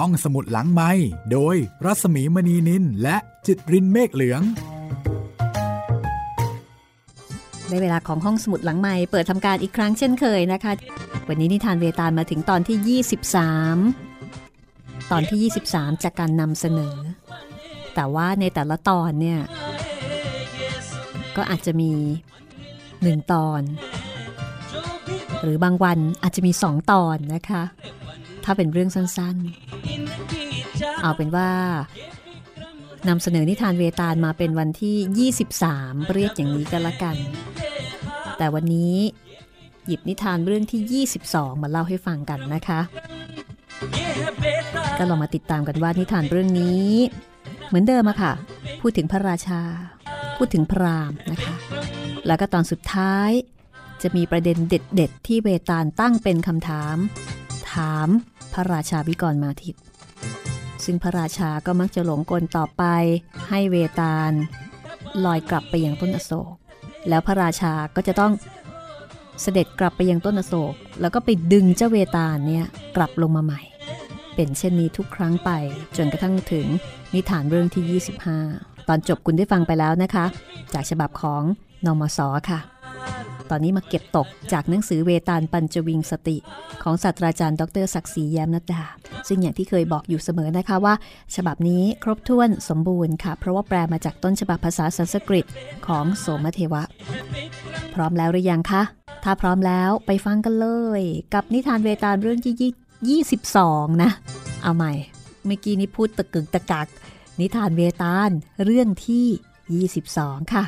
ห้องสมุดหลังไม้โดยรัสมีมณีนินและจิตรินเมฆเหลืองในเวลาของห้องสมุดหลังไม้เปิดทำการอีกครั้งเช่นเคยนะคะ วันนี้นิทานเวตาลมาถึงตอนที่ 23 ตอนที่ 23 จากการนำเสนอ แต่ว่าในแต่ละตอนเนี่ย ก็อาจจะมีหนึ่งตอน หรือบางวันอาจจะมีสองตอนนะคะ ถ้าเป็นเรื่องสั้นๆ เอาเป็นว่านำเสนอนิทานเวตาลมาเป็นวันที่ 23 เรียกอย่างนี้กันละกัน แต่วันนี้หยิบนิทานเรื่องที่ 22 มาเล่าให้ฟังกันนะคะ ก็ลองมาติดตามกันว่านิทานเรื่องนี้ เหมือนเดิมอะค่ะ พูดถึงพระราชา พูดถึงพราหมณ์นะคะ แล้วก็ตอนสุดท้ายจะมีประเด็นเด็ด ๆ ที่เวตาลตั้งเป็นคำถาม ถาม พระราชาวิกรมาทิตซึ่งพระราชาก็มักจะหลงกลต่อไป ให้เวตาลลอยกลับไปยังต้นอโศก แล้วพระราชาก็จะต้องเสด็จกลับไปยังต้นอโศก แล้วก็ไปดึงเจ้าเวตาลเนี่ยกลับลงมาใหม่ เป็นเช่นนี้ทุกครั้งไปจนกระทั่งถึงนิทานเรื่องที่ 25 ตอนจบคุณได้ฟังไปแล้วนะคะ จากฉบับของนอมศค่ะ ตอนนี้มาเก็บตกจากหนังสือเวตาลปัญจวิงสติ ของศาสตราจารย์ ดรศักดิ์ศรีแย้มนัดดา ซึ่งอย่างที่เคยบอกอยู่เสมอนะคะว่า ฉบับนี้ครบถ้วนสมบูรณ์ค่ะ เพราะว่าแปลมาจากต้นฉบับภาษาสันสกฤตของโสมเทวะ พร้อมแล้วหรือยังคะ ถ้าพร้อมแล้วไปฟังกันเลย กับนิทานเวตาลเรื่องที่ยี่สิบสองนะ เอาใหม่ เมื่อกี้นี้พูดตะกึกตะกัก นิทานเวตาลเรื่องที่ 22 ค่ะ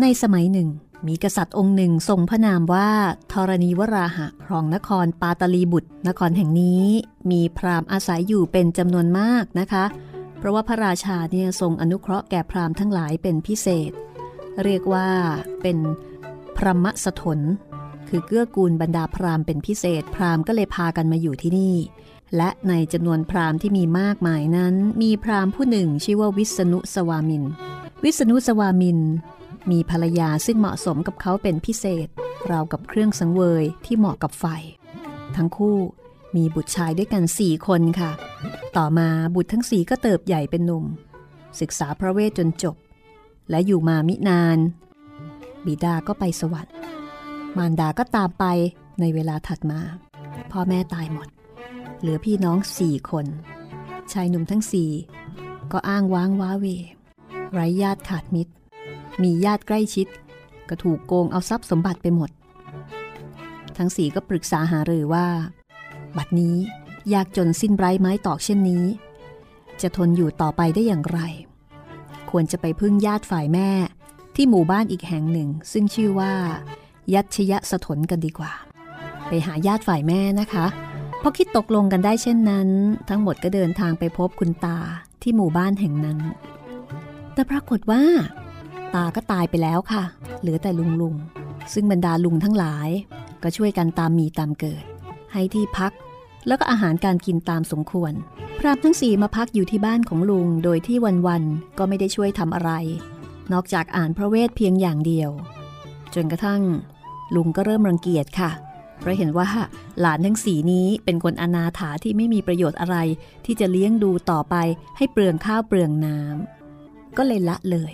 ในสมัยหนึ่ง มีกษัตริย์องค์หนึ่งทรงพระนามว่าธรณีวราหะครองนครปาตลีบุตร นครแห่งนี้มีพราหมณ์อาศัยอยู่เป็นจำนวนมากนะคะ เพราะว่าพระราชาเนี่ยทรงอนุเคราะห์แก่พราหมณ์ทั้งหลายเป็นพิเศษ เรียกว่าเป็นพระมสถน คือเกื้อกูลบรรดาพราหมณ์เป็นพิเศษ พราหมณ์ก็เลยพากันมาอยู่ที่นี่ และในจำนวนพราหมณ์ที่มีมากมายนั้น มีพราหมณ์ผู้หนึ่งชื่อว่าวิษณุสวามิน วิษณุสวามิน มีภรรยาซึ่งเหมาะสมกับเขาเป็นพิเศษราวกับเครื่องสังเวยที่เหมาะกับไฟ ทั้งคู่มีบุตรชายด้วยกันสี่คนค่ะ ต่อมาบุตรทั้งสี่ก็เติบใหญ่เป็นหนุ่ม ศึกษาพระเวทจนจบ และอยู่มามินาน บิดาก็ไปสวรรค์ มารดาก็ตามไปในเวลาถัดมา พ่อแม่ตายหมด เหลือพี่น้องสี่คน ชายหนุ่มทั้งสี่ก็อ้างว้างว้าเวไร้ญาติขาดมิตร มีญาติใกล้ชิด ก็ถูกโกงเอาทรัพย์สมบัติไปหมด ทั้งสี่ก็ปรึกษาหารือว่า บัดนี้ยากจนสิ้นไร้ไม้ตอกเช่นนี้ จะทนอยู่ต่อไปได้อย่างไร ควรจะไปพึ่งญาติฝ่ายแม่ที่หมู่บ้านอีกแห่งหนึ่ง ซึ่งชื่อว่า ยัชยะสถนกันดีกว่า ไปหาญาติฝ่ายแม่นะคะพอคิดตกลงกันได้เช่นนั้น ทั้งหมดก็เดินทางไปพบคุณตาที่หมู่บ้านแห่งนั้น แต่ปรากฏว่า ตาก็ตายไปแล้วค่ะ เหลือแต่ลุงลุง ซึ่งบรรดาลุงทั้งหลาย ก็ช่วยกันตามมีตามเกิด ให้ที่พัก แล้วก็อาหารการกินตามสมควร พรามทั้งสี่มาพักอยู่ที่บ้านของลุง โดยที่วันๆก็ไม่ได้ช่วยทำอะไร นอกจากอ่านพระเวทเพียงอย่างเดียว จนกระทั่ง ลุงก็เริ่มรังเกียจค่ะเพราะเห็นว่าหลานทั้งสีนี้เป็นคนอนาถาที่ไม่มีประโยชน์อะไร ที่จะเลี้ยงดูต่อไปให้เปลืองข้าวเปลืองน้ำก็เลยละเลย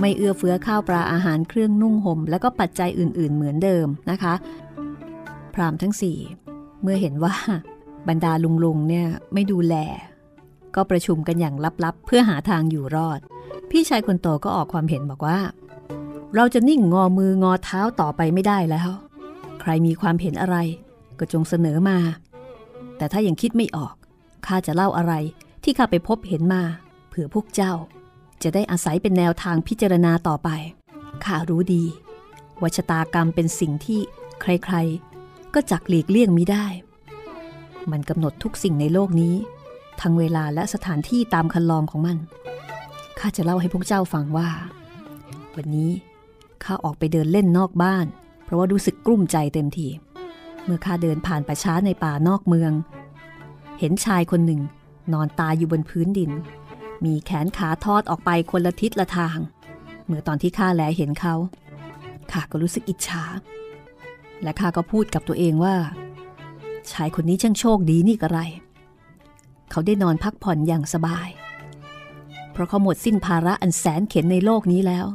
ไม่เอื้อเฟื้อข้าวปลาอาหารเครื่องนุ่งห่มแล้วก็ปัจจัยอื่น ๆ เหมือนเดิมนะคะ พรามทั้งสี่เมื่อเห็นว่าบรรดาลุงๆเนี่ยไม่ดูแล ก็ประชุมกันอย่างลับๆ เพื่อหาทางอยู่รอด พี่ชายคนโตก็ออกความเห็นบอกว่า เราจะนิ่งงอมืองอเท้าต่อไปไม่ได้แล้ว ใครมีความเห็นอะไร ก็จงเสนอมา แต่ถ้ายังคิดไม่ออกข้าจะเล่าอะไรที่ข้าไปพบเห็นมา เผื่อพวกเจ้า จะได้อาศัยเป็นแนวทางพิจารณาต่อไป ข้ารู้ดีว่าชะตากรรมเป็นสิ่งที่ใครๆ ก็จักหลีกเลี่ยงมิได้ มันกำหนดทุกสิ่งในโลกนี้ ทั้งเวลาและสถานที่ตามคันลองของมัน ข้าจะเล่าให้พวกเจ้าฟังว่า วันนี้ข้าออกไปเดินเล่นนอกบ้าน เพราะว่ารู้สึกกลุ้มใจเต็มที เมื่อข้าเดินผ่านป่าช้าในป่านอกเมือง เห็นชายคนหนึ่งนอนตายอยู่บนพื้นดิน มีแขนขาทอดออกไปคนละทิศละทาง เมื่อตอนที่ข้าแลเห็นเขาข้าก็รู้สึกอิจฉา และข้าก็พูดกับตัวเองว่า ชายคนนี้ช่างโชคดีนี่กระไร เขาได้นอนพักผ่อนอย่างสบาย เพราะเขาหมดสิ้นภาระอันแสนเข็นในโลกนี้แล้ว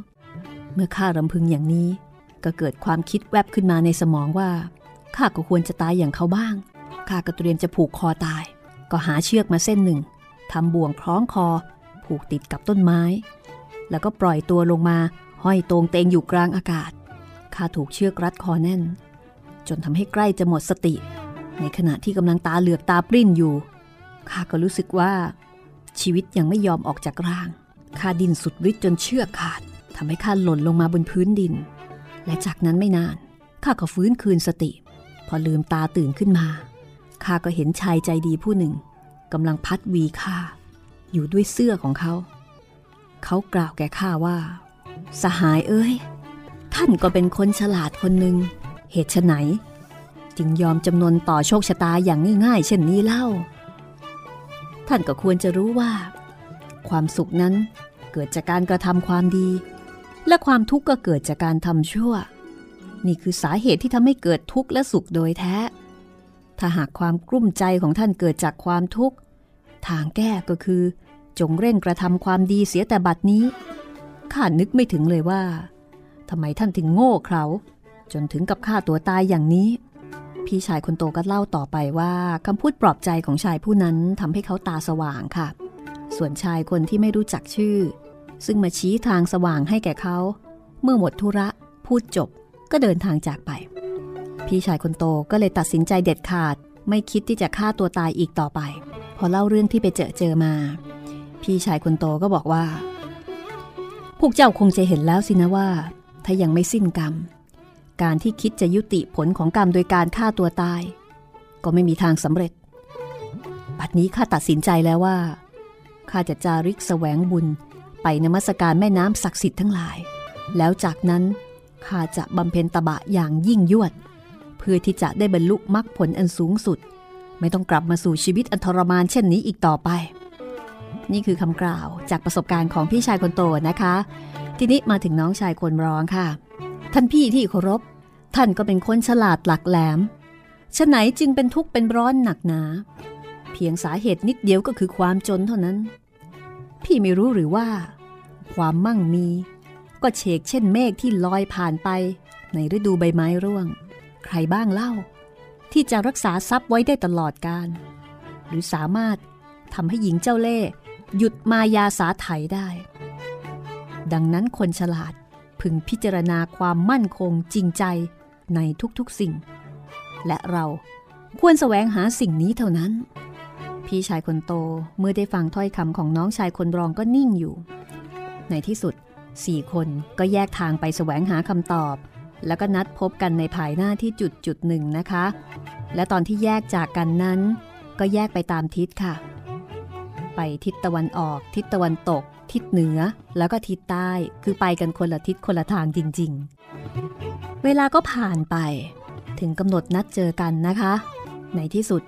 เมื่อข้ารำพึงอย่างนี้ ก็เกิดความคิดแวบขึ้นมาในสมองว่าข้าก็ควรจะตายอย่างเขาบ้างข้าก็เตรียมจะผูกคอตาย ก็หาเชือกมาเส้นหนึ่งทำบ่วงคล้องคอ ผูกติดกับต้นไม้ แล้วก็ปล่อยตัวลงมาห้อยตรงเตงอยู่กลางอากาศข้าถูกเชือกรัดคอแน่น จนทำให้ใกล้จะหมดสติ ในขณะที่กำลังตาเหลือกตาปริ้นอยู่ข้าก็รู้สึกว่า ชีวิตยังไม่ยอมออกจากร่างข้าดินสุดฤทธิ์จนเชือกขาดทำให้ข้าหล่นลงมาบนพื้นดิน และจากนั้นไม่นานข้าก็ฟื้นคืนสติ พอลืมตาตื่นขึ้นมาข้าก็เห็นชายใจดีผู้หนึ่งกำลังพัดวีข้า อยู่ด้วยเสื้อของเขา เขากล่าวแก่ข้าว่า สหายเอ้ย ท่านก็เป็นคนฉลาดคนหนึ่ง เหตุไฉนจึงยอมจำนนต่อโชคชะตาอย่างง่ายๆ เช่นนี้เล่า ท่านก็ควรจะรู้ว่า ความสุขนั้นเกิดจากการกระทำความดี และความทุกข์ก็เกิดจากการทำชั่ว นี่คือสาเหตุที่ทำให้เกิดทุกข์และสุขโดยแท้ ถ้าหากความกลุ้มใจของท่านเกิดจากความทุกข์ ทางแก้ก็คือ จงเร่งกระทำความดีเสียแต่บัดนี้ ข้านึกไม่ถึงเลยว่าทำไมท่านถึงโง่เขลาจนถึงกับฆ่าตัวตายอย่างนี้ พี่ชายคนโตก็เล่าต่อไปว่าคำพูดปลอบใจของชายผู้นั้นทำให้เขาตาสว่างค่ะ ส่วนชายคนที่ไม่รู้จักชื่อ ซึ่งมาชี้ทางสว่างให้แก่เขา เมื่อหมดธุระ พูดจบก็เดินทางจากไป พี่ชายคนโตก็เลยตัดสินใจเด็ดขาด ไม่คิดที่จะฆ่าตัวตายอีกต่อไป พอเล่าเรื่องที่ไปเจอเจอมา พี่ชายคนโตก็บอกว่า พวกเจ้าคงจะเห็นแล้วสินะว่า ถ้ายังไม่สิ้นกรรม การที่คิดจะยุติผลของกรรมโดยการฆ่าตัวตาย ก็ไม่มีทางสำเร็จ บัดนี้ข้าตัดสินใจแล้วว่าข้าจะจาริกแสวงบุญไปนมัสการแม่น้ำศักดิ์สิทธิ์ทั้งหลาย แล้วจากนั้นข้าจะบำเพ็ญตบะอย่างยิ่งยวด พื่อที่จะได้บรรลุมรรคผลอันสูงสุด ไม่ต้องกลับมาสู่ชีวิตอันทรมานเช่นนี้อีกต่อไป นี่คือคำกล่าวจากประสบการณ์ของพี่ชายคนโตนะคะ ทีนี้มาถึงน้องชายคนร้องค่ะ ท่านพี่ที่เคารพ ท่านก็เป็นคนฉลาดหลักแหลมฉะไหนจึงเป็นทุกข์เป็นร้อนหนักหนา เพียงสาเหตุนิดเดียวก็คือความจนเท่านั้น พี่ไม่รู้หรือว่า ความมั่งมี ก็เฉกเช่นเมฆที่ลอยผ่านไป ในฤดูใบไม้ร่วง ใครบ้างเล่า ที่จะรักษาทรัพย์ไว้ได้ตลอดการ หรือสามารถทำให้หญิงเจ้าเล่ห์หยุดมายาสาไถได้ ดังนั้นคนฉลาดพึงพิจารณาความมั่นคงจริงใจในทุกๆสิ่ง และเราควรแสวงหาสิ่งนี้เท่านั้น พี่ชายคนโตเมื่อได้ฟังถ้อยคำของน้องชายคนรองก็นิ่งอยู่ ในที่สุดสี่คนก็แยกทางไปแสวงหาคำตอบ แล้วก็นัดพบกันในภายหน้าที่จุดจุดหนึ่งนะคะ และตอนที่แยกจากกันนั้น ก็แยกไปตามทิศค่ะ ไปทิศตะวันออก ทิศตะวันตก ทิศเหนือ แล้วก็ทิศใต้คือไปกันคนละทิศคนละทางจริง ๆ เวลาก็ผ่านไป ถึงกำหนดนัดเจอกันนะคะ ในที่สุด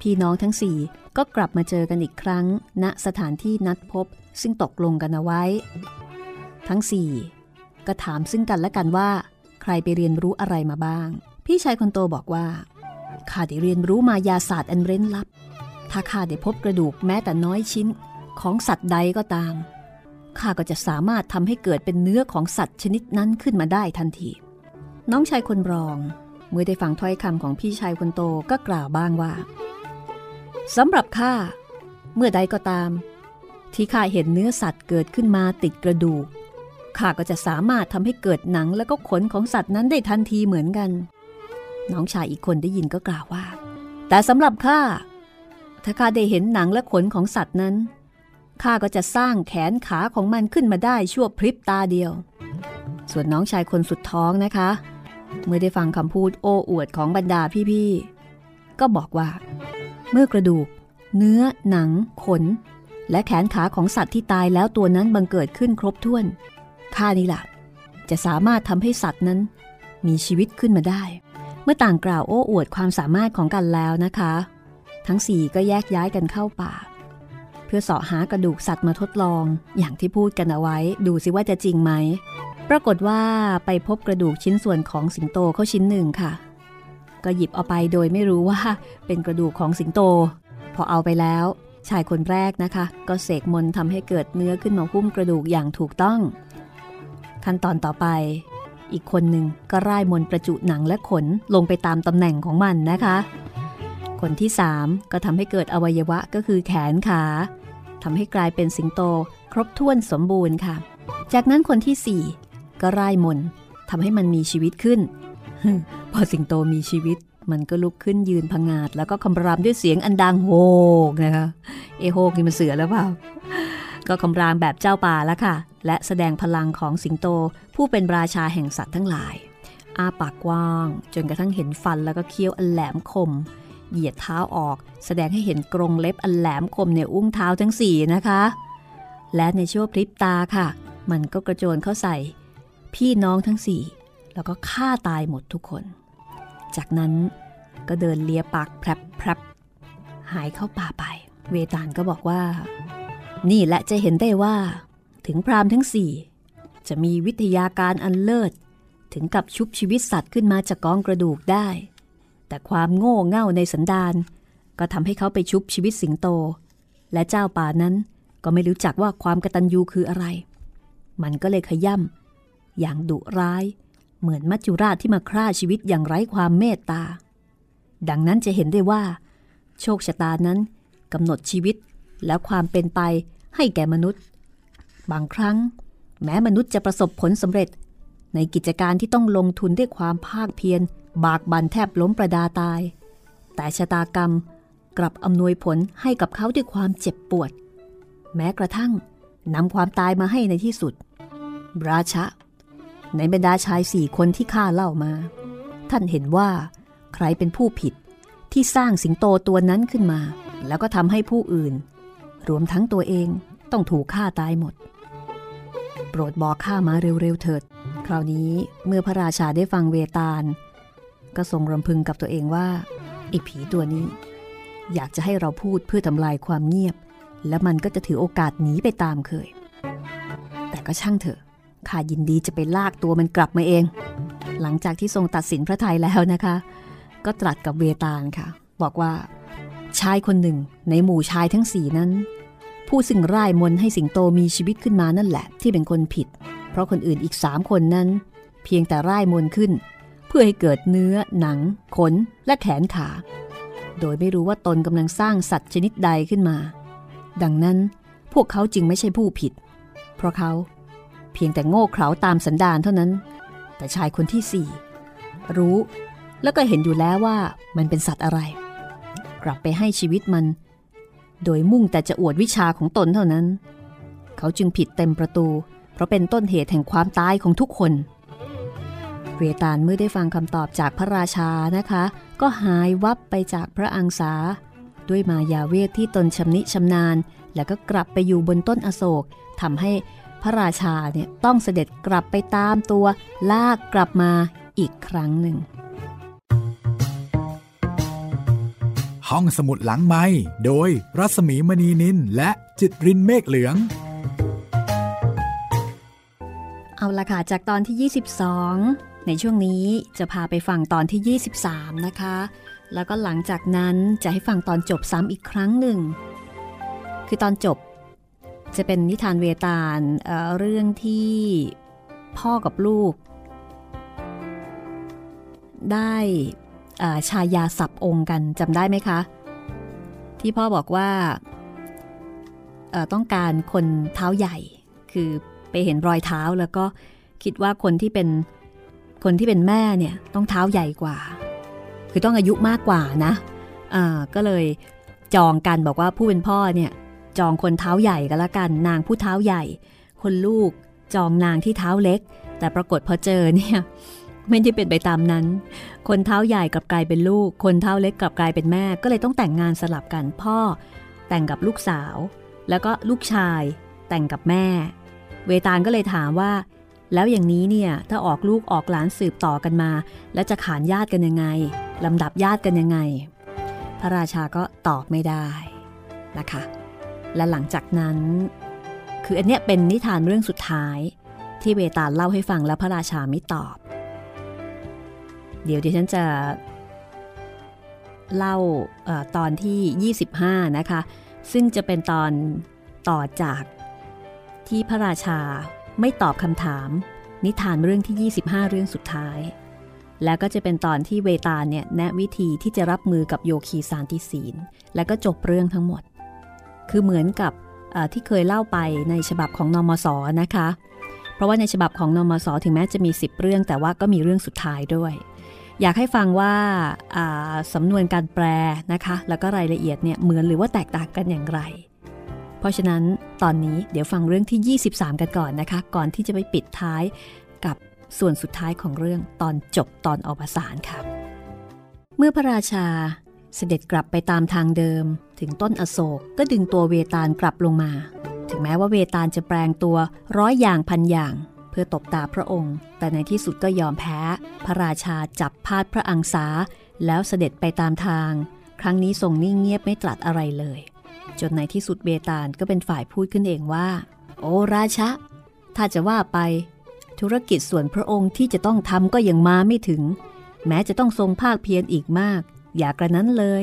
พี่น้องทั้งสี่ก็กลับมาเจอกันอีกครั้ง ณสถานที่นัดพบ ซึ่งตกลงกันเอาไว้ ทั้งสี่ก็ถามซึ่งกันและกันว่า ครไปเรียนรู้อะไรมาบ้าง พี่ชายคนโตบอกว่าข้าได้เรียนรู้มายาศาสตร์อันเร้นลับ ถ้าข้าได้พบกระดูกแม้แต่น้อยชิ้นของสัตว์ใดก็ตามข้าก็จะสามารถทำให้เกิดเป็นเนื้อของสัตว์ชนิดนั้นขึ้นมาได้ทันที น้องชายคนรอง เมื่อได้ฟังถ้อยคำของพี่ชายคนโตก็กล่าวบ้างว่าสำหรับข้าเมื่อใดก็ตาม ที่ข้าเห็นเนื้อสัตว์เกิดขึ้นมาติดกระดูก ข้าก็จะสามารถทำให้เกิดหนังและก็ขนของสัตว์นั้นได้ทันทีเหมือนกัน น้องชายอีกคนได้ยินก็กล่าวว่า แต่สำหรับข้าถ้าข้าได้เห็นหนังและขนของสัตว์นั้นข้าก็จะสร้างแขนขาของมันขึ้นมาได้ชั่วพริบตาเดียว ส่วนน้องชายคนสุดท้องนะคะ เมื่อได้ฟังคำพูดโอ้อวดของบรรดาพี่ๆ ก็บอกว่า เมื่อกระดูก เนื้อ หนัง ขน และแขนขาของสัตว์ที่ตายแล้วตัวนั้นบังเกิดขึ้นครบถ้วน ข้านี่แหละจะสามารถทำให้สัตว์นั้น มีชีวิตขึ้นมาได้ เมื่อต่างกล่าวโอ้อวดความสามารถของกันแล้วนะคะ ทั้งสี่ก็แยกย้ายกันเข้าป่า เพื่อเสาะหากระดูกสัตว์มาทดลอง อย่างที่พูดกันเอาไว้ ดูสิว่าจะจริงไหม ปรากฏว่าไปพบกระดูกชิ้นส่วนของสิงโตเขาชิ้นหนึ่งค่ะ ก็หยิบเอาไปโดยไม่รู้ว่าเป็นกระดูกของสิงโต พอเอาไปแล้วชายคนแรกนะคะ ก็เสกมนทำให้เกิดเนื้อขึ้นมาหุ้มกระดูกอย่างถูกต้อง ขั้นตอนต่อไป อีกคนหนึ่งก็ร่ายมนประจุหนังและขนลงไปตามตำแหน่งของมันนะคะ คนที่สามก็ทำให้เกิดอวัยวะก็คือแขนขาทำให้กลายเป็นสิงโตครบถ้วนสมบูรณ์ค่ะ จากนั้นคนที่สี่ก็ร่ายมนทำให้มันมีชีวิตขึ้น พอสิงโตมีชีวิต มันก็ลุกขึ้นยืนพงาด แล้วก็คำรามด้วยเสียงอันดังโฮกนะคะ เอโฮกนี่มันเสือแล้วเปล่า ก็คำรามแบบเจ้าป่าล้วค่ะ และแสดงพลังของสิงโตผู้เป็นราชาแห่งสัตว์ทั้งหลายอ้าปากกว้าง จนกระทั่งเห็นฟันแล้วก็เคี้ยวอันแหลมคม เหยียดเท้าออก แสดงให้เห็นกรงเล็บอันแหลมคมในอุ้งเท้าทั้งสี่นะคะ และในช่วงพริบตาค่ะ มันก็กระโจนเข้าใส่ พี่น้องทั้งสี่แล้วก็ฆ่าตายหมดทุกคน จากนั้นก็เดินเลียปากแพรบหายเข้าป่าไป เวตาลก็บอกว่า นี่แหละจะเห็นได้ว่า ถึงพรามทั้งสี่จะมีวิทยาการอันเลิศ ถึงกับชุบชีวิตสัตว์ขึ้นมาจากกองกระดูกได้ แต่ความโง่เง่าในสันดานก็ทำให้เขาไปชุบชีวิตสิงโต และเจ้าป่านั้นก็ไม่รู้จักว่าความกระตัญญูคืออะไร มันก็เลยขย่ำอย่างดุร้าย เหมือนมัจจุราชที่มาฆ่าชีวิตอย่างไร้ความเมตตา ดังนั้นจะเห็นได้ว่า โชคชะตานั้นกำหนดชีวิตและความเป็นไปให้แก่มนุษย์ บางครั้ง แม้มนุษย์จะประสบผลสำเร็จ ในกิจการที่ต้องลงทุนด้วยความภาคเพียร บากบันแทบล้มประดาตาย แต่ชะตากรรมกลับอำนวยผลให้กับเขาด้วยความเจ็บปวด แม้กระทั่งนำความตายมาให้ในที่สุด ราชะ ในบรรดาชายสี่คนที่ข้าเล่ามา ท่านเห็นว่า ใครเป็นผู้ผิดที่สร้างสิงโตตัวนั้นขึ้นมา แล้วก็ทำให้ผู้อื่น รวมทั้งตัวเองต้องถูกฆ่าตายหมด โปรดบอกข้ามาเร็วๆเถิด คราวนี้เมื่อพระราชาได้ฟังเวตาล ก็ทรงรำพึงกับตัวเองว่าไอ้ผีตัวนี้ อยากจะให้เราพูดเพื่อทำลายความเงียบ และมันก็จะถือโอกาสหนีไปตามเคย แต่ก็ช่างเถอะข้ายินดีจะไปลากตัวมันกลับมาเอง หลังจากที่ทรงตัดสินพระทัยแล้วนะคะ ก็ตรัสกับเวตาลค่ะ บอกว่าชายคนหนึ่งในหมู่ชายทั้งสี่นั้น ผู้ซึ่งร่ายมนให้สิงโตมีชีวิตขึ้นมานั่นแหละ ที่เป็นคนผิด เพราะคนอื่นอีกสามคนนั้น เพียงแต่ร่ายมนขึ้น เพื่อให้เกิดเนื้อ หนัง ขน และแขนขา โดยไม่รู้ว่าตนกำลังสร้างสัตว์ชนิดใดขึ้นมา ดังนั้นพวกเขาจึงไม่ใช่ผู้ผิด เพราะเขาเพียงแต่โง่เขลาตามสันดานเท่านั้น แต่ชายคนที่สี่รู้ แล้วก็เห็นอยู่แล้วว่ามันเป็นสัตว์อะไร กลับไปให้ชีวิตมัน โดยมุ่งแต่จะอวดวิชาของตนเท่านั้น เขาจึงผิดเต็มประตู เพราะเป็นต้นเหตุแห่งความตายของทุกคนเวตาลเมื่อได้ฟังคำตอบจากพระราชานะคะ ก็หายวับไปจากพระอังสา ด้วยมายาเวทที่ตนชำนิชำนาญ แล้วก็กลับไปอยู่บนต้นอโศกทำให้พระราชาเนี่ยต้องเสด็จกลับไปตามตัวลากกลับมาอีกครั้งหนึ่ง ห้องสมุดหลังไม้โดยรัสมีมณีนินและจิตรินเมฆเหลือง เอาละค่ะ จากตอนที่ 22 ในช่วงนี้จะพาไปฟังตอนที่ 23 นะคะ แล้วก็หลังจากนั้นจะให้ฟังตอนจบซ้ำอีกครั้งหนึ่ง คือตอนจบจะเป็นนิทานเวตาลเเรื่องที่พ่อกับลูก ได้ ชายาสับองค์กันจำได้ไหมคะ ที่พ่อบอกว่าต้องการคนเท้าใหญ่ คือไปเห็นรอยเท้าแล้วก็คิดว่าคนที่เป็นคนที่เป็นแม่เนี่ยต้องเท้าใหญ่กว่า คือต้องอายุมากกว่านะะก็เลยจองกันบอกว่าผู้เป็นพ่อเนี่ยจองคนเท้าใหญ่ก็แล้วกัน นางผู้เท้าใหญ่ คนลูกจองนางที่เท้าเล็ก แต่ปรากฏพอเจอเนี่ย ไม่ได้เป็นไปตามนั้น คนเท้าใหญ่กลับกลายเป็นลูก คนเท้าเล็กกลับกลายเป็นแม่ ก็เลยต้องแต่งงานสลับกันพ่อ แต่งกับลูกสาว แล้วก็ลูกชาย แต่งกับแม่ เวตาลก็เลยถามว่า แล้วอย่างนี้เนี่ยถ้าออกลูกออกหลานสืบต่อกันมา แล้วจะขานญาติกันยังไงลำดับญาติกันยังไง พระราชาก็ตอบไม่ได้นะคะ และหลังจากนั้น คืออันเนี้ยเป็นนิทานเรื่องสุดท้าย ที่เวตาลเล่าให้ฟังแล้วพระราชาไม่ตอบ เดี๋ยวดิฉันจะ เล่าอตอนที่ 25 นะคะ ซึ่งจะเป็นตอนต่อจากที่พระราชาไม่ตอบคำถาม นิทานเรื่องที่ 25 เรื่องสุดท้าย แล้วก็จะเป็นตอนที่เวตาลเนี่ยแนะวิธีที่จะรับมือกับโยคีสารติศีล แล้วก็จบเรื่องทั้งหมด คือเหมือนกับที่เคยเล่าไปในฉบับของนอมศนะคะ เพราะว่าในฉบับของนอมศถึงแม้จะมี 10 เรื่อง แต่ว่าก็มีเรื่องสุดท้ายด้วย อยากให้ฟังว่าสำนวนการแปลนะคะ แล้วก็รายละเอียดเนี่ยเหมือนหรือว่าแตกต่างกันอย่างไร เพราะฉะนั้นตอนนี้เดี๋ยวฟังเรื่องที่ 23 กันก่อนนะคะ ก่อนที่จะไปปิดท้ายกับส่วนสุดท้ายของเรื่องตอนจบตอนอวสานค่ะ เมื่อพระราชาเสด็จกลับไปตามทางเดิม ถึงต้นอโศกก็ดึงตัวเวตาลกลับลงมา ถึงแม้ว่าเวตาลจะแปลงตัวร้อยอย่างพันอย่าง พื่อตบตาพระองค์ แต่ในที่สุดก็ยอมแพ้ พระราชาจับพาดพระอังสา แล้วเสด็จไปตามทาง ครั้งนี้ทรงนิ่งเงียบไม่ตรัสอะไรเลย จนในที่สุดเวตาลก็เป็นฝ่ายพูดขึ้นเองว่า โอ้ราชะ ถ้าจะว่าไป ธุรกิจส่วนพระองค์ที่จะต้องทำก็ยังมาไม่ถึง แม้จะต้องทรงภาคเพียรอีกมาก อย่ากระนั้นเลย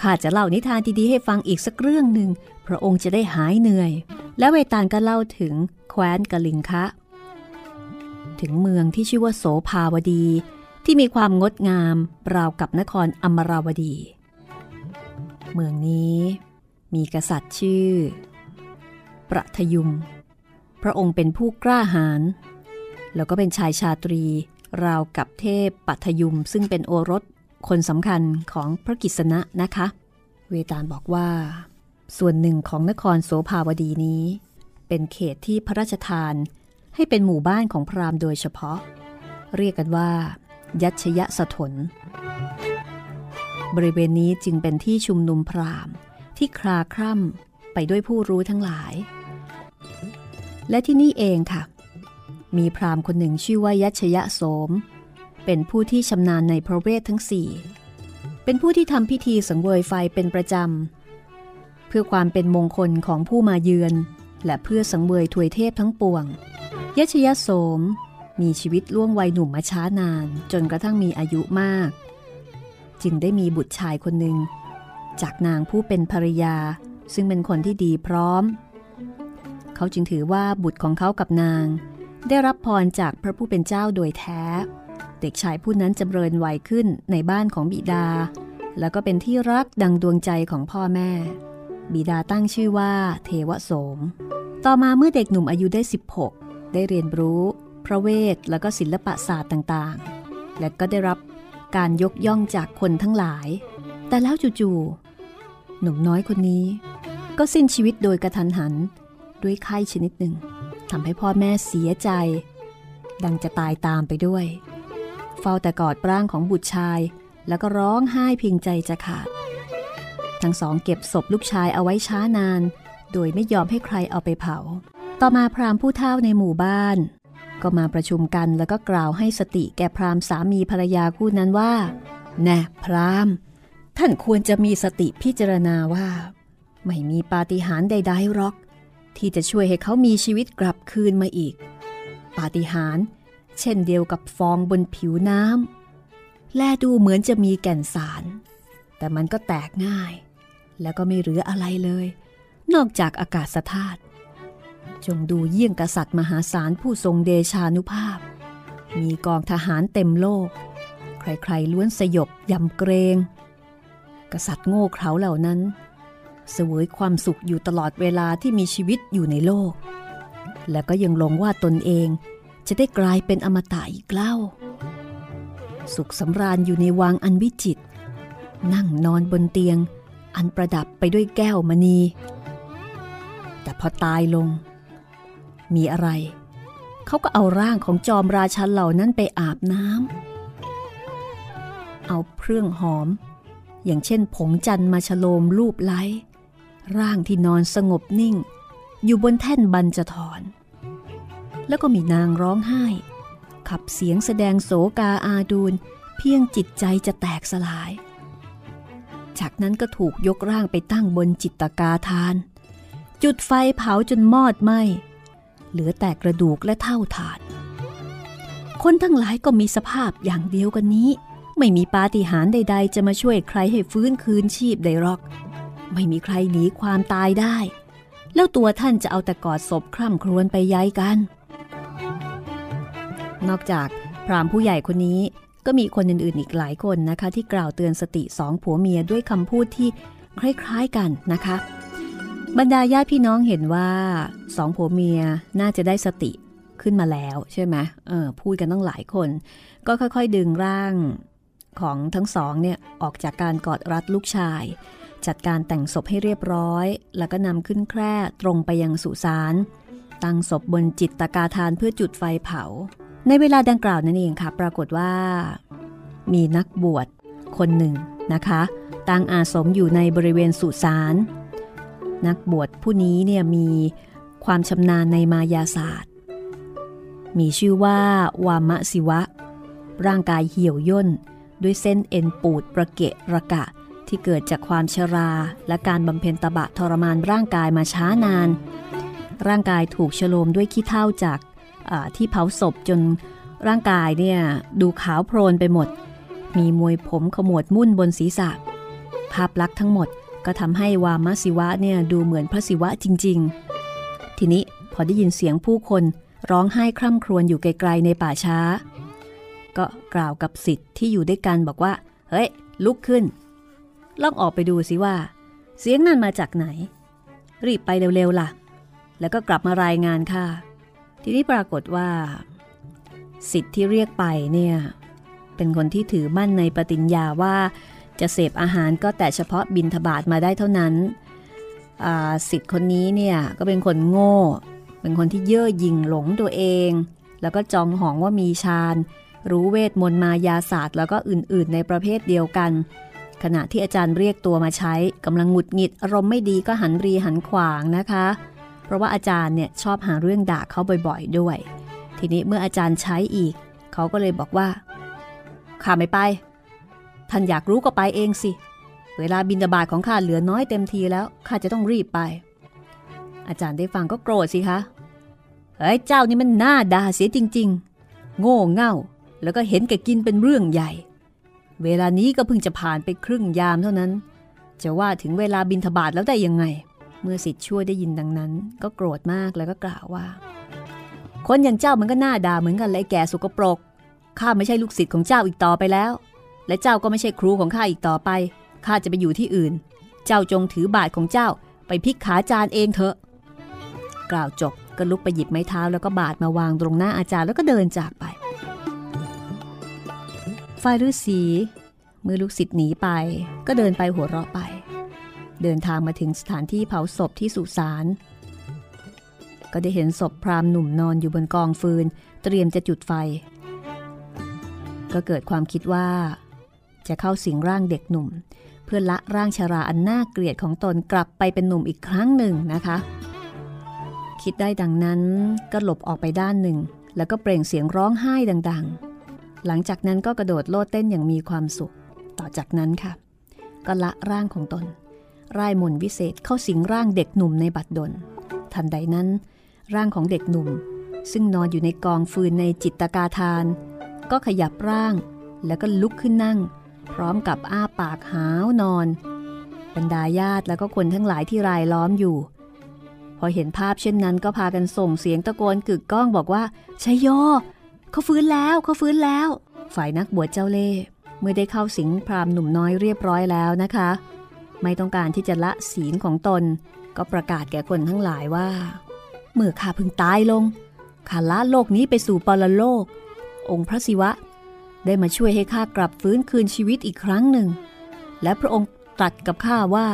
ข้าจะเล่านิทานดีๆให้ฟังอีกสักเรื่องหนึ่ง พระองค์จะได้หายเหนื่อย แล้วเวตาลก็เล่าถึงแคว้นกลิงคะ ถึงเมืองที่ชื่อว่าโสภาวดี ที่มีความงดงามราวกับนครอมราวดี เมืองนี้มีกษัตริย์ชื่อ ประทยุม พระองค์เป็นผู้กล้าหาญแล้วก็เป็นชายชาตรีราวกับเทพปัทยุม ซึ่งเป็นโอรสคนสำคัญของพระกิษณะนะคะ เวตาลบอกว่า ส่วนหนึ่งของนครโสภาวดีนี้ เป็นเขตที่พระราชทาน ให้เป็นหมู่บ้านของพราหมณ์โดยเฉพาะ เรียกกันว่า ยัชยะสถน บริเวณนี้จึงเป็นที่ชุมนุมพราหมณ์ที่คลาคร่ำไปด้วยผู้รู้ทั้งหลาย และที่นี่เองค่ะ มีพราหมณ์คนหนึ่งชื่อว่ายัชยะโสม เป็นผู้ที่ชำนาญในพระเวททั้งสี่เป็นผู้ที่ทำพิธีสังเวยไฟเป็นประจำเพื่อความเป็นมงคลของผู้มาเยือน และเพื่อสังเวยถวยเทพทั้งปวงยชยโสม มีชีวิตล่วงวัยหนุ่มมาช้านาน จนกระทั่งมีอายุมาก จึงได้มีบุตรชายคนหนึ่ง จากนางผู้เป็นภรรยา ซึ่งเป็นคนที่ดีพร้อม เขาจึงถือว่าบุตรของเขากับนาง ได้รับพรจากพระผู้เป็นเจ้าโดยแท้ เด็กชายผู้นั้นจำเริญวัยขึ้นในบ้านของบิดา แล้วก็เป็นที่รักดังดวงใจของพ่อแม่ บิดาตั้งชื่อว่าเทวโสม ต่อมาเมื่อเด็กหนุ่มอายุได้ 16 ได้เรียนรู้พระเวทแล้วก็ศิลปศาสตร์ต่างๆ และก็ได้รับการยกย่องจากคนทั้งหลาย แต่แล้วจู่ๆหนุ่มน้อยคนนี้ ก็สิ้นชีวิตโดยกระทันหันด้วยไข้ชนิดหนึ่งทำให้พ่อแม่เสียใจ ดังจะตายตามไปด้วย เฝ้าแต่กอดร่างของบุตรชาย แล้วก็ร้องไห้เพียงใจจะขาด ทั้งสองเก็บศพลูกชายเอาไว้ช้านาน โดยไม่ยอมให้ใครเอาไปเผา ต่อมาพราหมณ์ผู้เฒ่าในหมู่บ้าน ก็มาประชุมกันแล้วก็กล่าวให้สติแก่พราหมณ์สามีภรรยาคู่นั้นว่า แน่พราหมณ์ ท่านควรจะมีสติพิจารณาว่า ไม่มีปาฏิหาริย์ใดๆหรอก ที่จะช่วยให้เขามีชีวิตกลับคืนมาอีก ปาฏิหาริย์เช่นเดียวกับฟองบนผิวน้ำแลดูเหมือนจะมีแก่นสาร แต่มันก็แตกง่าย แล้วก็ไม่เหลืออะไรเลย นอกจากอากาศธาตุจงดูเยี่ยงกษัตริย์มหาศาลผู้ทรงเดชานุภาพ มีกองทหารเต็มโลก ใครๆล้วนสยบยำเกรง กษัตริย์โง่เขลาเหล่านั้น เสวยความสุขอยู่ตลอดเวลาที่มีชีวิตอยู่ในโลก และก็ยังลงว่าตนเองจะได้กลายเป็นอมตะอีกเล่า สุขสำราญอยู่ในวังอันวิจิต นั่งนอนบนเตียง อันประดับไปด้วยแก้วมณี แต่พอตายลง มีอะไร เขาก็เอาร่างของจอมราชันเหล่านั้นไปอาบน้ำเอาเครื่องหอม อย่างเช่นผงจันมาฉโลมรูปไล้ ร่างที่นอนสงบนิ่ง อยู่บนแท่นบันจะถอนแล้วก็มีนางร้องไห้ ขับเสียงแสดงโศกาอาดูลเพียงจิตใจจะแตกสลาย จากนั้นก็ถูกยกร่างไปตั้งบนจิตกาทาน จุดไฟเผาจนมอดไหมเหลือแต่กระดูกและเท่าฐาน คนทั้งหลายก็มีสภาพอย่างเดียวกันนี้ ไม่มีปาฏิหาริย์ใด ๆ จะมาช่วยใครให้ฟื้นคืนชีพได้หรอก ไม่มีใครหนีความตายได้ แล้วตัวท่านจะเอาแต่กอดศพคร่ำครวญไปย้ายกัน นอกจากพรามผู้ใหญ่คนนี้ ก็มีคนอื่นๆอีกหลายคนนะคะ ที่กล่าวเตือนสติสองผัวเมียด้วยคำพูดที่คล้ายๆกันนะคะ บรรดาญาติพี่น้องเห็นว่าสองผัวเมียน่าจะได้สติขึ้นมาแล้วใช่ไหมเออพูดกันตั้งหลายคน ก็ค่อยๆดึงร่างของทั้งสองเนี่ยออกจากการกอดรัดลูกชาย จัดการแต่งศพให้เรียบร้อย แล้วก็นำขึ้นแคร่ตรงไปยังสุสานตั้งศพบนจิตตกาทานเพื่อจุดไฟเผา ในเวลาดังกล่าวนั่นเองค่ะ ปรากฏว่า มีนักบวชคนหนึ่งนะคะตั้งอาสมอยู่ในบริเวณสุสานนักบวชผู้นี้เนี่ยมีความชำนาญในมายาศาสตร์ มีชื่อว่าวามะสิวะ ร่างกายเหี่ยวย่น ด้วยเส้นเอ็นปูดประเกะระกะที่เกิดจากความชรา และการบำเพ็ญตบะทรมานร่างกายมาช้านาน ร่างกายถูกฉโลมด้วยขี้เถ้าจาก ที่เผาศพจนร่างกายเนี่ยดูขาวโพลนไปหมด มีมวยผมขมวดมุ่นบนศีรษะ ภาพลักษณ์ทั้งหมดก็ทำให้วามศิวะเนี่ยดูเหมือนพระศิวะจริง ๆ ทีนี้พอได้ยินเสียงผู้คนร้องไห้คร่ำครวญอยู่ไกลๆในป่าช้า ก็กล่าวกับสิทธิ์ที่อยู่ด้วยกันบอกว่า เฮ้ย ลุกขึ้น ลองออกไปดูสิว่า เสียงนั้นมาจากไหน รีบไปเร็วๆล่ะ แล้วก็กลับมารายงานค่ะ ทีนี้ปรากฏว่า สิทธิ์ที่เรียกไปเนี่ย เป็นคนที่ถือมั่นในปฏิญญาว่าจะเสพอาหารก็แต่เฉพาะบินทบาทมาได้เท่านั้นสิทธิ์คนนี้เนี่ยก็เป็นคนโง่ เป็นคนที่เย่อหยิ่งหลงตัวเอง แล้วก็จองหองว่ามีฌานรู้เวทมนต์มายาศาสตร์ แล้วก็อื่นๆ ในประเภทเดียวกัน ขณะที่อาจารย์เรียกตัวมาใช้กำลังหงุดหงิดอารมณ์ไม่ดีก็หันรีหันขวางนะคะ ราะว่าอาจารย์เนี่ยชอบหาเรื่องด่าเขาบ่อยๆด้วย ทีนี้เมื่ออาจารย์ใช้อีก เขาก็เลยบอกว่าข้าไม่ไป ท่านอยากรู้ก็ไปเองสิ เวลาบินบาตของข้าเหลือน้อยเต็มทีแล้วข้าจะต้องรีบไป อาจารย์ได้ฟังก็โกรธสิคะเฮ้ยเจ้านี่มันน่าด่าเสียจริง ๆ โง่เง่า แล้วก็เห็นแก่กินเป็นเรื่องใหญ่ เวลานี้ก็เพิ่งจะผ่านไปครึ่งยามเท่านั้น จะว่าถึงเวลาบินทบาทแล้วได้ยังไง เมื่อสิทธิ์ช่วยได้ยินดังนั้น ก็โกรธมากแล้วก็กล่าวว่า คนอย่างเจ้ามันก็น่าด่าเหมือนกันเลยแก่สุกปรกข้าไม่ใช่ลูกศิษย์ของเจ้าอีกต่อไปแล้ว และเจ้าก็ไม่ใช่ครูของข้าอีกต่อไปข้าจะไปอยู่ที่อื่น เจ้าจงถือบาทของเจ้าไปพิกขาจานเองเถอะ กล่าวจบก็ลุกไปหยิบไม้เท้าแล้วก็บาทมาวางตรงหน้าอาจารย์แล้วก็เดินจากไปฝ่ายฤาษีเมื่อลูกศิษย์หนีไป ก็เดินไปหัวเราะไป เดินทางมาถึงสถานที่เผาศพที่สุสานก็ได้เห็นศพพรามหนุ่มนอนอยู่บนกองฟืน เตรียมจะจุดไฟ ก็เกิดความคิดว่า จะเข้าสิงร่างเด็กหนุ่ม เพื่อละร่างชาราอันน่าเกลียดของตนกลับไปเป็นหนุ่มอีกครั้งหนึ่งนะคะ คิดได้ดังนั้นก็หลบออกไปด้านหนึ่ง แล้วก็เปล่งเสียงร้องไห้ดัง ๆ หลังจากนั้นก็กระโดดโลดเต้นอย่างมีความสุข ต่อจากนั้นค่ะ ก็ละร่างของตน ร่ายมนวิเศษเข้าสิงร่างเด็กหนุ่มในบัดดล ทันใดนั้น ร่างของเด็กหนุ่ม ซึ่งนอนอยู่ในกองฟืนในจิตตกาทาน ก็ขยับร่างแล้วก็ลุกขึ้นนั่ง พร้อมกับอ้าปากหาวนอน บรรดาญาติแล้วก็คนทั้งหลายที่รายล้อมอยู่ พอเห็นภาพเช่นนั้นก็พากันส่งเสียงตะโกนกึกก้องบอกว่าชัยโยเขาฟื้นแล้วเขาฟื้นแล้ว ฝ่ายนักบวชเจ้าเล่ห์เมื่อได้เข้าสิงพรามหนุ่มน้อยเรียบร้อยแล้วนะคะ ไม่ต้องการที่จะละศีลของตน ก็ประกาศแก่คนทั้งหลายว่า เมื่อข้าพึงตายลงข้าละโลกนี้ไปสู่ปรโลก องค์พระศิวะ ได้มาช่วยให้ข้ากลับฟื้นคืนชีวิตอีกครั้งหนึ่ง และพระองค์ตรัสกับข้าว่า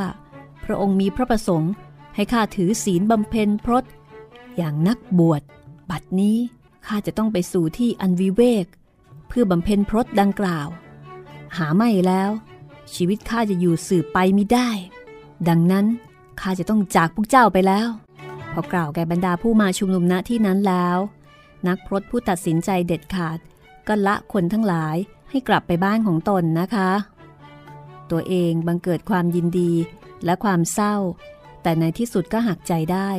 พระองค์มีพระประสงค์ ให้ข้าถือศีลบำเพ็ญพรตอย่างนักบวช บัดนี้ข้าจะต้องไปสู่ที่อันวิเวก เพื่อบำเพ็ญพรตดังกล่าว หาไม่แล้ว ชีวิตข้าจะอยู่สืบไปไม่ได้ ดังนั้นข้าจะต้องจากพวกเจ้าไปแล้ว พอกล่าวแก่บรรดาผู้มาชุมนุมณที่นั้นแล้ว นักพรตผู้ตัดสินใจเด็ดขาด ก็ละคนทั้งหลายให้กลับไปบ้านของตนนะคะ ตัวเองบังเกิดความยินดีและความเศร้า แต่ในที่สุดก็หักใจได้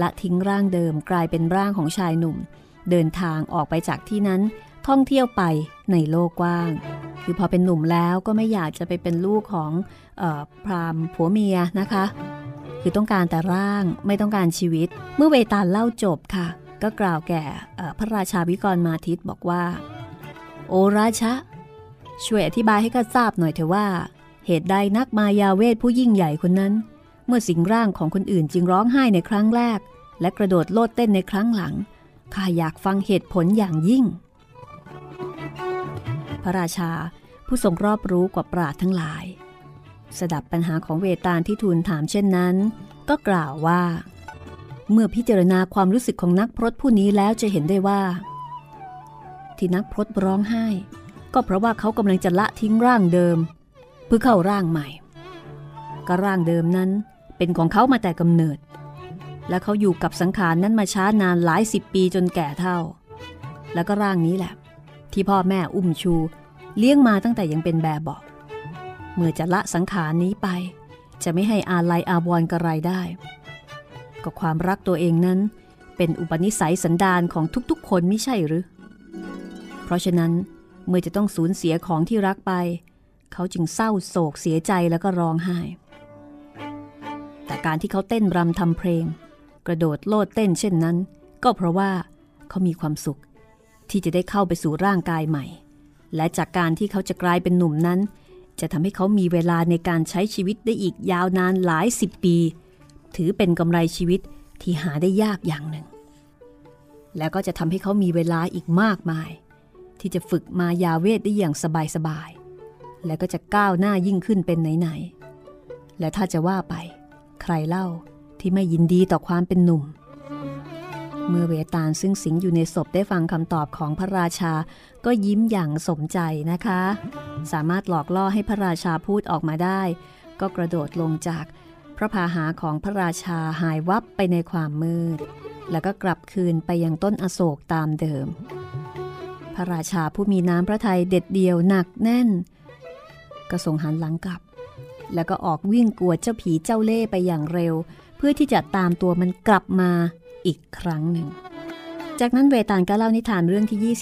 ละทิ้งร่างเดิมกลายเป็นร่างของชายหนุ่ม เดินทางออกไปจากที่นั้น ท่องเที่ยวไปในโลกกว้าง คือพอเป็นหนุ่มแล้วก็ไม่อยากจะไปเป็นลูกของออพรามผัวเมียนะคะ คือต้องการแต่ร่างไม่ต้องการชีวิต เมื่อเวตาลเล่าจบค่ะ ก็กล่าวแก่พระราชาวิกรมาทิตบอกว่า โอราชะ ช่วยอธิบายให้ข้าทราบหน่อยเถอะว่า เหตุใดนักมายาเวทผู้ยิ่งใหญ่คนนั้น เมื่อสิงร่างของคนอื่นจึงร้องไห้ในครั้งแรก และกระโดดโลดเต้นในครั้งหลังข้าอยากฟังเหตุผลอย่างยิ่ง พระราชา ผู้ทรงรอบรู้กว่าปราดทั้งหลาย สดับปัญหาของเวตาลที่ทูลถามเช่นนั้น ก็กล่าวว่า เมื่อพิจารณาความรู้สึกของนักพรตผู้นี้แล้วจะเห็นได้ว่า ที่นักพรตร้องไห้ ก็เพราะว่าเขากำลังจะละทิ้งร่างเดิม เพื่อเข้าร่างใหม่ ก็ร่างเดิมนั้นเป็นของเขามาแต่กำเนิด และเขาอยู่กับสังขารนั้นมาช้านานหลายสิบปีจนแก่เท่า แล้วก็ร่างนี้แหละ ที่พ่อแม่อุ้มชู เลี้ยงมาตั้งแต่ยังเป็นแบบบอกเมื่อจะละสังขารนี้ไป จะไม่ให้อาลัยอาวรกระไรได้ ก็ความรักตัวเองนั้น เป็นอุปนิสัยสันดานของทุกๆ คนไม่ใช่หรือ เพราะฉะนั้นเมื่อจะต้องสูญเสียของที่รักไป เขาจึงเศร้าโศกเสียใจแล้วก็ร้องไห้ แต่การที่เขาเต้นรำทำเพลง กระโดดโลดเต้นเช่นนั้น ก็เพราะว่าเขามีความสุข ที่จะได้เข้าไปสู่ร่างกายใหม่ และจากการที่เขาจะกลายเป็นหนุ่มนั้น จะทำให้เขามีเวลาในการใช้ชีวิตได้อีกยาวนานหลายสิบปี ถือเป็นกำไรชีวิตที่หาได้ยากอย่างหนึ่ง แล้วก็จะทำให้เขามีเวลาอีกมากมาย ที่จะฝึกมายาเวทได้อย่างสบายๆ และก็จะก้าวหน้ายิ่งขึ้นเป็นไหนๆ และถ้าจะว่าไป ใครเล่าที่ไม่ยินดีต่อความเป็นหนุ่ม เมื่อเวตาลซึ่งสิงอยู่ในศพได้ฟังคำตอบของพระราชา ก็ยิ้มอย่างสมใจนะคะ สามารถหลอกล่อให้พระราชาพูดออกมาได้ ก็กระโดดลงจากพระพาหาของพระราชาหายวับไปในความมืด แล้วก็กลับคืนไปยังต้นอโศกตามเดิม พระราชาผู้มีน้ำพระทัยเด็ดเดียวหนักแน่น ก็ส่งหันหลังกลับ แล้วก็ออกวิ่งกวดเจ้าผีเจ้าเล่ไปอย่างเร็ว เพื่อที่จะตามตัวมันกลับมา อีกครั้งหนึ่ง จากนั้นเวตาลก็เล่านิทานเรื่องที่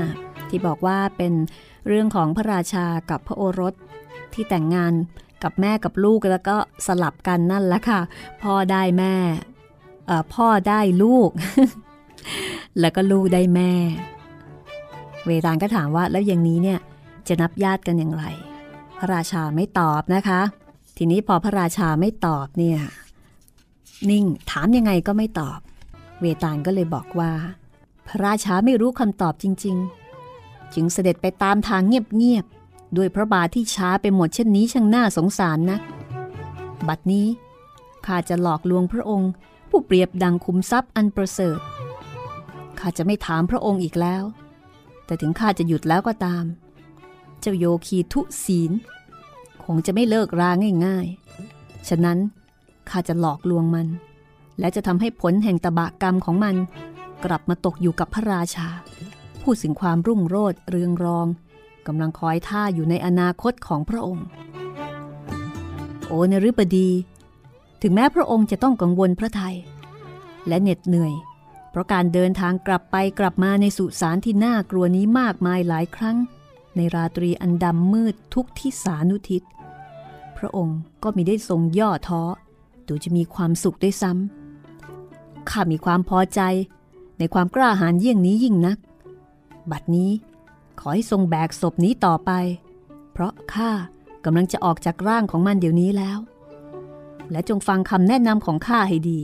25 ที่บอกว่าเป็นเรื่องของพระราชากับพระโอรสที่แต่งงานกับแม่กับลูกแล้วก็สลับกันนั่นแหละค่ะ พ่อได้แม่พ่อได้ลูก แล้วก็ลูกได้แม่ เวตาลก็ถามว่าแล้วอย่างนี้เนี่ยจะนับญาติกันอย่างไร พระราชาไม่ตอบนะคะ ทีนี้พอพระราชาไม่ตอบเนี่ย นิ่งถามยังไงก็ไม่ตอบ เวตาลก็เลยบอกว่า พระราชาไม่รู้คำตอบจริง ๆ จึงเสด็จไปตามทางเงียบๆด้วยพระบาทที่ช้าไปหมดเช่นนี้ช่างน่าสงสารนะ บัดนี้ข้าจะหลอกลวงพระองค์ ผู้เปรียบดังคุ้มทรัพย์อันประเสริฐข้าจะไม่ถามพระองค์อีกแล้ว แต่ถึงข้าจะหยุดแล้วก็ตาม เจ้าโยคีทุศีล คงจะไม่เลิกราง่าย ๆ ฉะนั้นข้าจะหลอกลวงมัน และจะทำให้ผลแห่งตบะกรรมของมัน กลับมาตกอยู่กับพระราชาผู้สึงความรุ่งโรจน์เรืองรองกำลังคอยท่าอยู่ในอนาคตของพระองค์ โอนฤบดี ถึงแม้พระองค์จะต้องกังวลพระไทย และเหน็ดเหนื่อย เพราะการเดินทางกลับไปกลับมาในสุสานที่น่ากลัวนี้มากมายหลายครั้ง ในราตรีอันดำมืดทุกที่สานุทิศพระองค์ก็มิได้ทรงย่อท้อดูจะมีความสุขด้วยซ้ำ ข้ามีความพอใจ ในความกล้าหาญเยี่ยงนี้ยิ่งนัก บัดนี้ขอให้ทรงแบกศพนี้ต่อไป เพราะข้ากำลังจะออกจากร่างของมันเดี๋ยวนี้แล้ว และจงฟังคำแนะนำของข้าให้ดี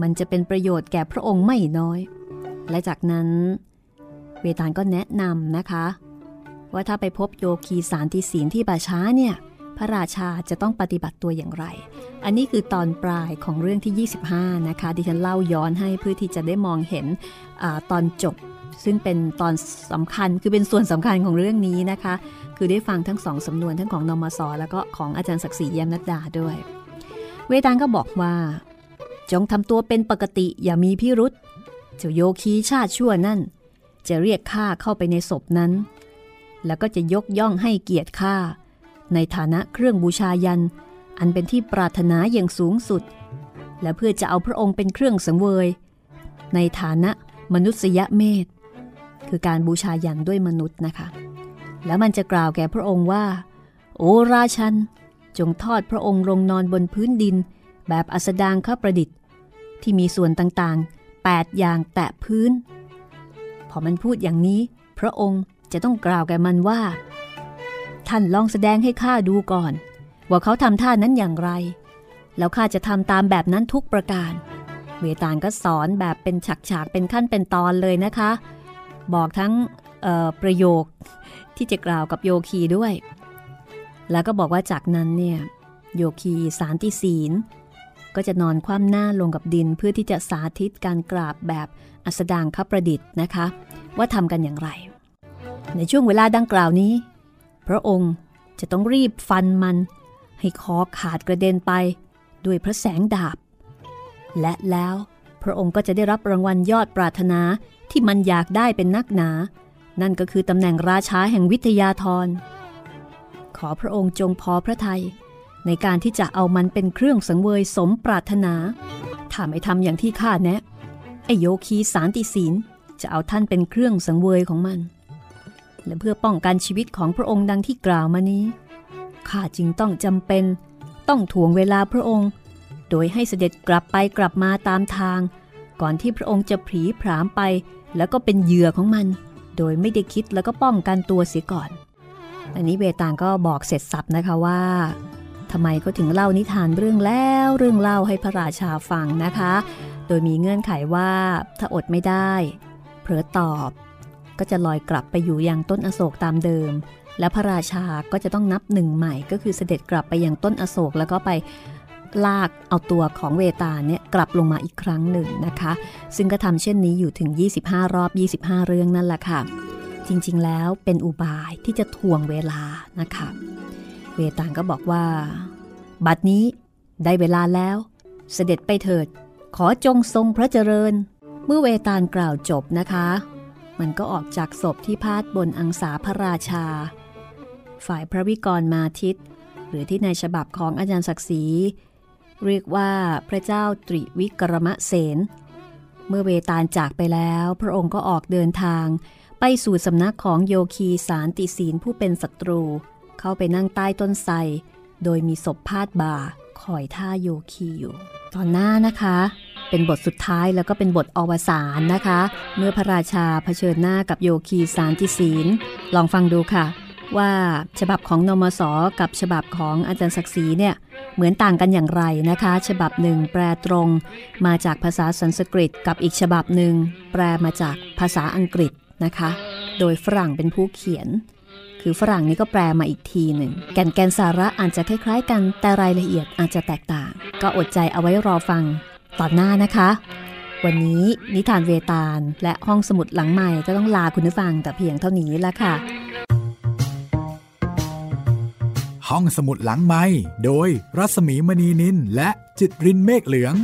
มันจะเป็นประโยชน์แก่พระองค์ไม่น้อย และจากนั้น เวตาลก็แนะนำนะคะ ว่าถ้าไปพบโยคีสารติศีลที่บาช้าเนี่ย พระราชาจะต้องปฏิบัติตัวอย่างไร อันนี้คือตอนปลายของเรื่องที่ 25 นะคะ ดิฉันเล่าย้อนให้เพื่อที่จะได้มองเห็นอตอนจบ ซึ่งเป็นตอนสำคัญคือเป็นส่วนสำคัญของเรื่องนี้นะคะ คือได้ฟังทั้งสองสำนวนทั้งของนอมสแล้วก็ของอาจารย์ศักดิ์ศรีเยี่ยมนัดดาด้วย เวตาลก็บอกว่า จงทำตัวเป็นปกติอย่ามีพิรุษเจ้าโยคีชาติชั่วนั่น จะเรียกข้าเข้าไปในศพนั้น แล้วก็จะยกย่องให้เกียรติข้า ในฐานะเครื่องบูชายัน อันเป็นที่ปรารถนาอย่างสูงสุด และเพื่อจะเอาพระองค์เป็นเครื่องสังเวย ในฐานะมนุษยเมธคือการบูชายันด้วยมนุษย์นะคะ แล้วมันจะกล่าวแก่พระองค์ว่า โอราชัน จงทอดพระองค์ลงนอนบนพื้นดิน แบบอัสดางข้าประดิษฐ์ ที่มีส่วนต่างๆ 8 อย่างแตะพื้น พอมันพูดอย่างนี้ พระองค์จะต้องกล่าวแก่มันว่า ท่านลองแสดงให้ข้าดูก่อน ว่าเขาทำท่านั้นอย่างไร แล้วข้าจะทำตามแบบนั้นทุกประการ เวตาลก็สอนแบบเป็นฉากๆเป็นขั้นเป็นตอนเลยนะคะ บอกทั้งประโยคที่จะกล่าวกับโยคีด้วย แล้วก็บอกว่าจากนั้นเนี่ยโยคีสารติศีล ก็จะนอนคว่ำหน้าลงกับดินเพื่อที่จะสาธิตการกราบแบบอัสดางคประดิษฐ์นะคะ ว่าทำกันอย่างไร ในช่วงเวลาดังกล่าวนี้ พระองค์จะต้องรีบฟันมัน ให้คอขาดกระเด็นไปด้วยพระแสงดาบ และแล้วพระองค์ก็จะได้รับรางวัลยอดปรารถนาที่มันอยากได้เป็นนักหนา นั่นก็คือตำแหน่งราชาแห่งวิทยาธร ขอพระองค์จงพอพระทยัยในการที่จะเอามันเป็นเครื่องสังเวยสมปรารถนา ถ้าไม่ทำอย่างที่ข้าแนะ ไอโยคีสารติศีลจะเอาท่านเป็นเครื่องสังเวยของมัน และเพื่อป้องกันชีวิตของพระองค์ดังที่กล่าวมานี้ข้าจึงต้องจำเป็นต้องถ่วงเวลาพระองค์ โดยให้เสด็จกลับไปกลับมาตามทาง ก่อนที่พระองค์จะผีผามไป แล้วก็เป็นเหยื่อของมัน โดยไม่ได้คิดแล้วก็ป้องกันตัวเสียก่อน อันนี้เวตาลก็บอกเสร็จสับนะคะว่าทำไมก็ถึงเล่านิทานเรื่องแล้วเรื่องเล่าให้พระราชาฟังนะคะ โดยมีเงื่อนไขว่าถ้าอดไม่ได้ เผลอตอบ ก็จะลอยกลับไปอยู่ยังต้นอโศกตามเดิม และพระราชาก็จะต้องนับหนึ่งใหม่ ก็คือเสด็จกลับไปยังต้นอโศกแล้วก็ไปลากเอาตัวของเวตาเนี่ยกลับลงมาอีกครั้งหนึ่งนะคะ ซึ่งก็ทำเช่นนี้อยู่ถึง 25 รอบ 25 เรื่องนั่นแหละค่ะ จริงๆแล้วเป็นอุบายที่จะทวงเวลานะคะ เวตาลก็บอกว่า บัดนี้ได้เวลาแล้ว เสด็จไปเถิด ขอจงทรงพระเจริญ เมื่อเวตาลกล่าวจบนะคะ มันก็ออกจากศพที่พาดบนอังสาพระราชา ฝ่ายพระวิกรมาทิต หรือที่ในฉบับของอาจารย์ศักดิ์ศรีเรียกว่าพระเจ้าตริวิกรมเสน เมื่อเวตาลจากไปแล้ว พระองค์ก็ออกเดินทางไปสู่สำนักของโยคีสารติศีลผู้เป็นศัตรู เข้าไปนั่งใต้ต้นไทรโดยมีศพพาดบ่าคอยท่าโยคีอยู่ ตอนหน้านะคะ เป็นบทสุดท้ายแล้วก็เป็นบทอวสานนะคะ เมื่อพระราชาเผชิญหน้ากับโยคีสารติศีล ลองฟังดูค่ะ ว่าฉบับของนมสกับฉบับของอาจารย์ศักดิ์ศรีเนี่ยเหมือนต่างกันอย่างไรนะคะ ฉบับหนึ่งแปลตรง มาจากภาษาสันสกฤต กับอีกฉบับหนึ่งแปลมาจากภาษาอังกฤษนะคะ โดยฝรั่งเป็นผู้เขียน คือฝรั่งนี้ก็แปลมาอีกทีหนึ่ง แก่นแกนสาระอาจจะคล้ายๆ กันแต่รายละเอียดอาจจะแตกต่าง ก็อดใจเอาไว้รอฟัง ตอนหน้านะคะ วันนี้นิทานเวตาลและห้องสมุดหลังใหม่ก็ต้องลาคุณผู้ฟังแต่เพียงเท่านี้ละค่ะ ห้องสมุดหลังใหม่โดยรัศมีมณีนินและจิตรินเมฆเหลือง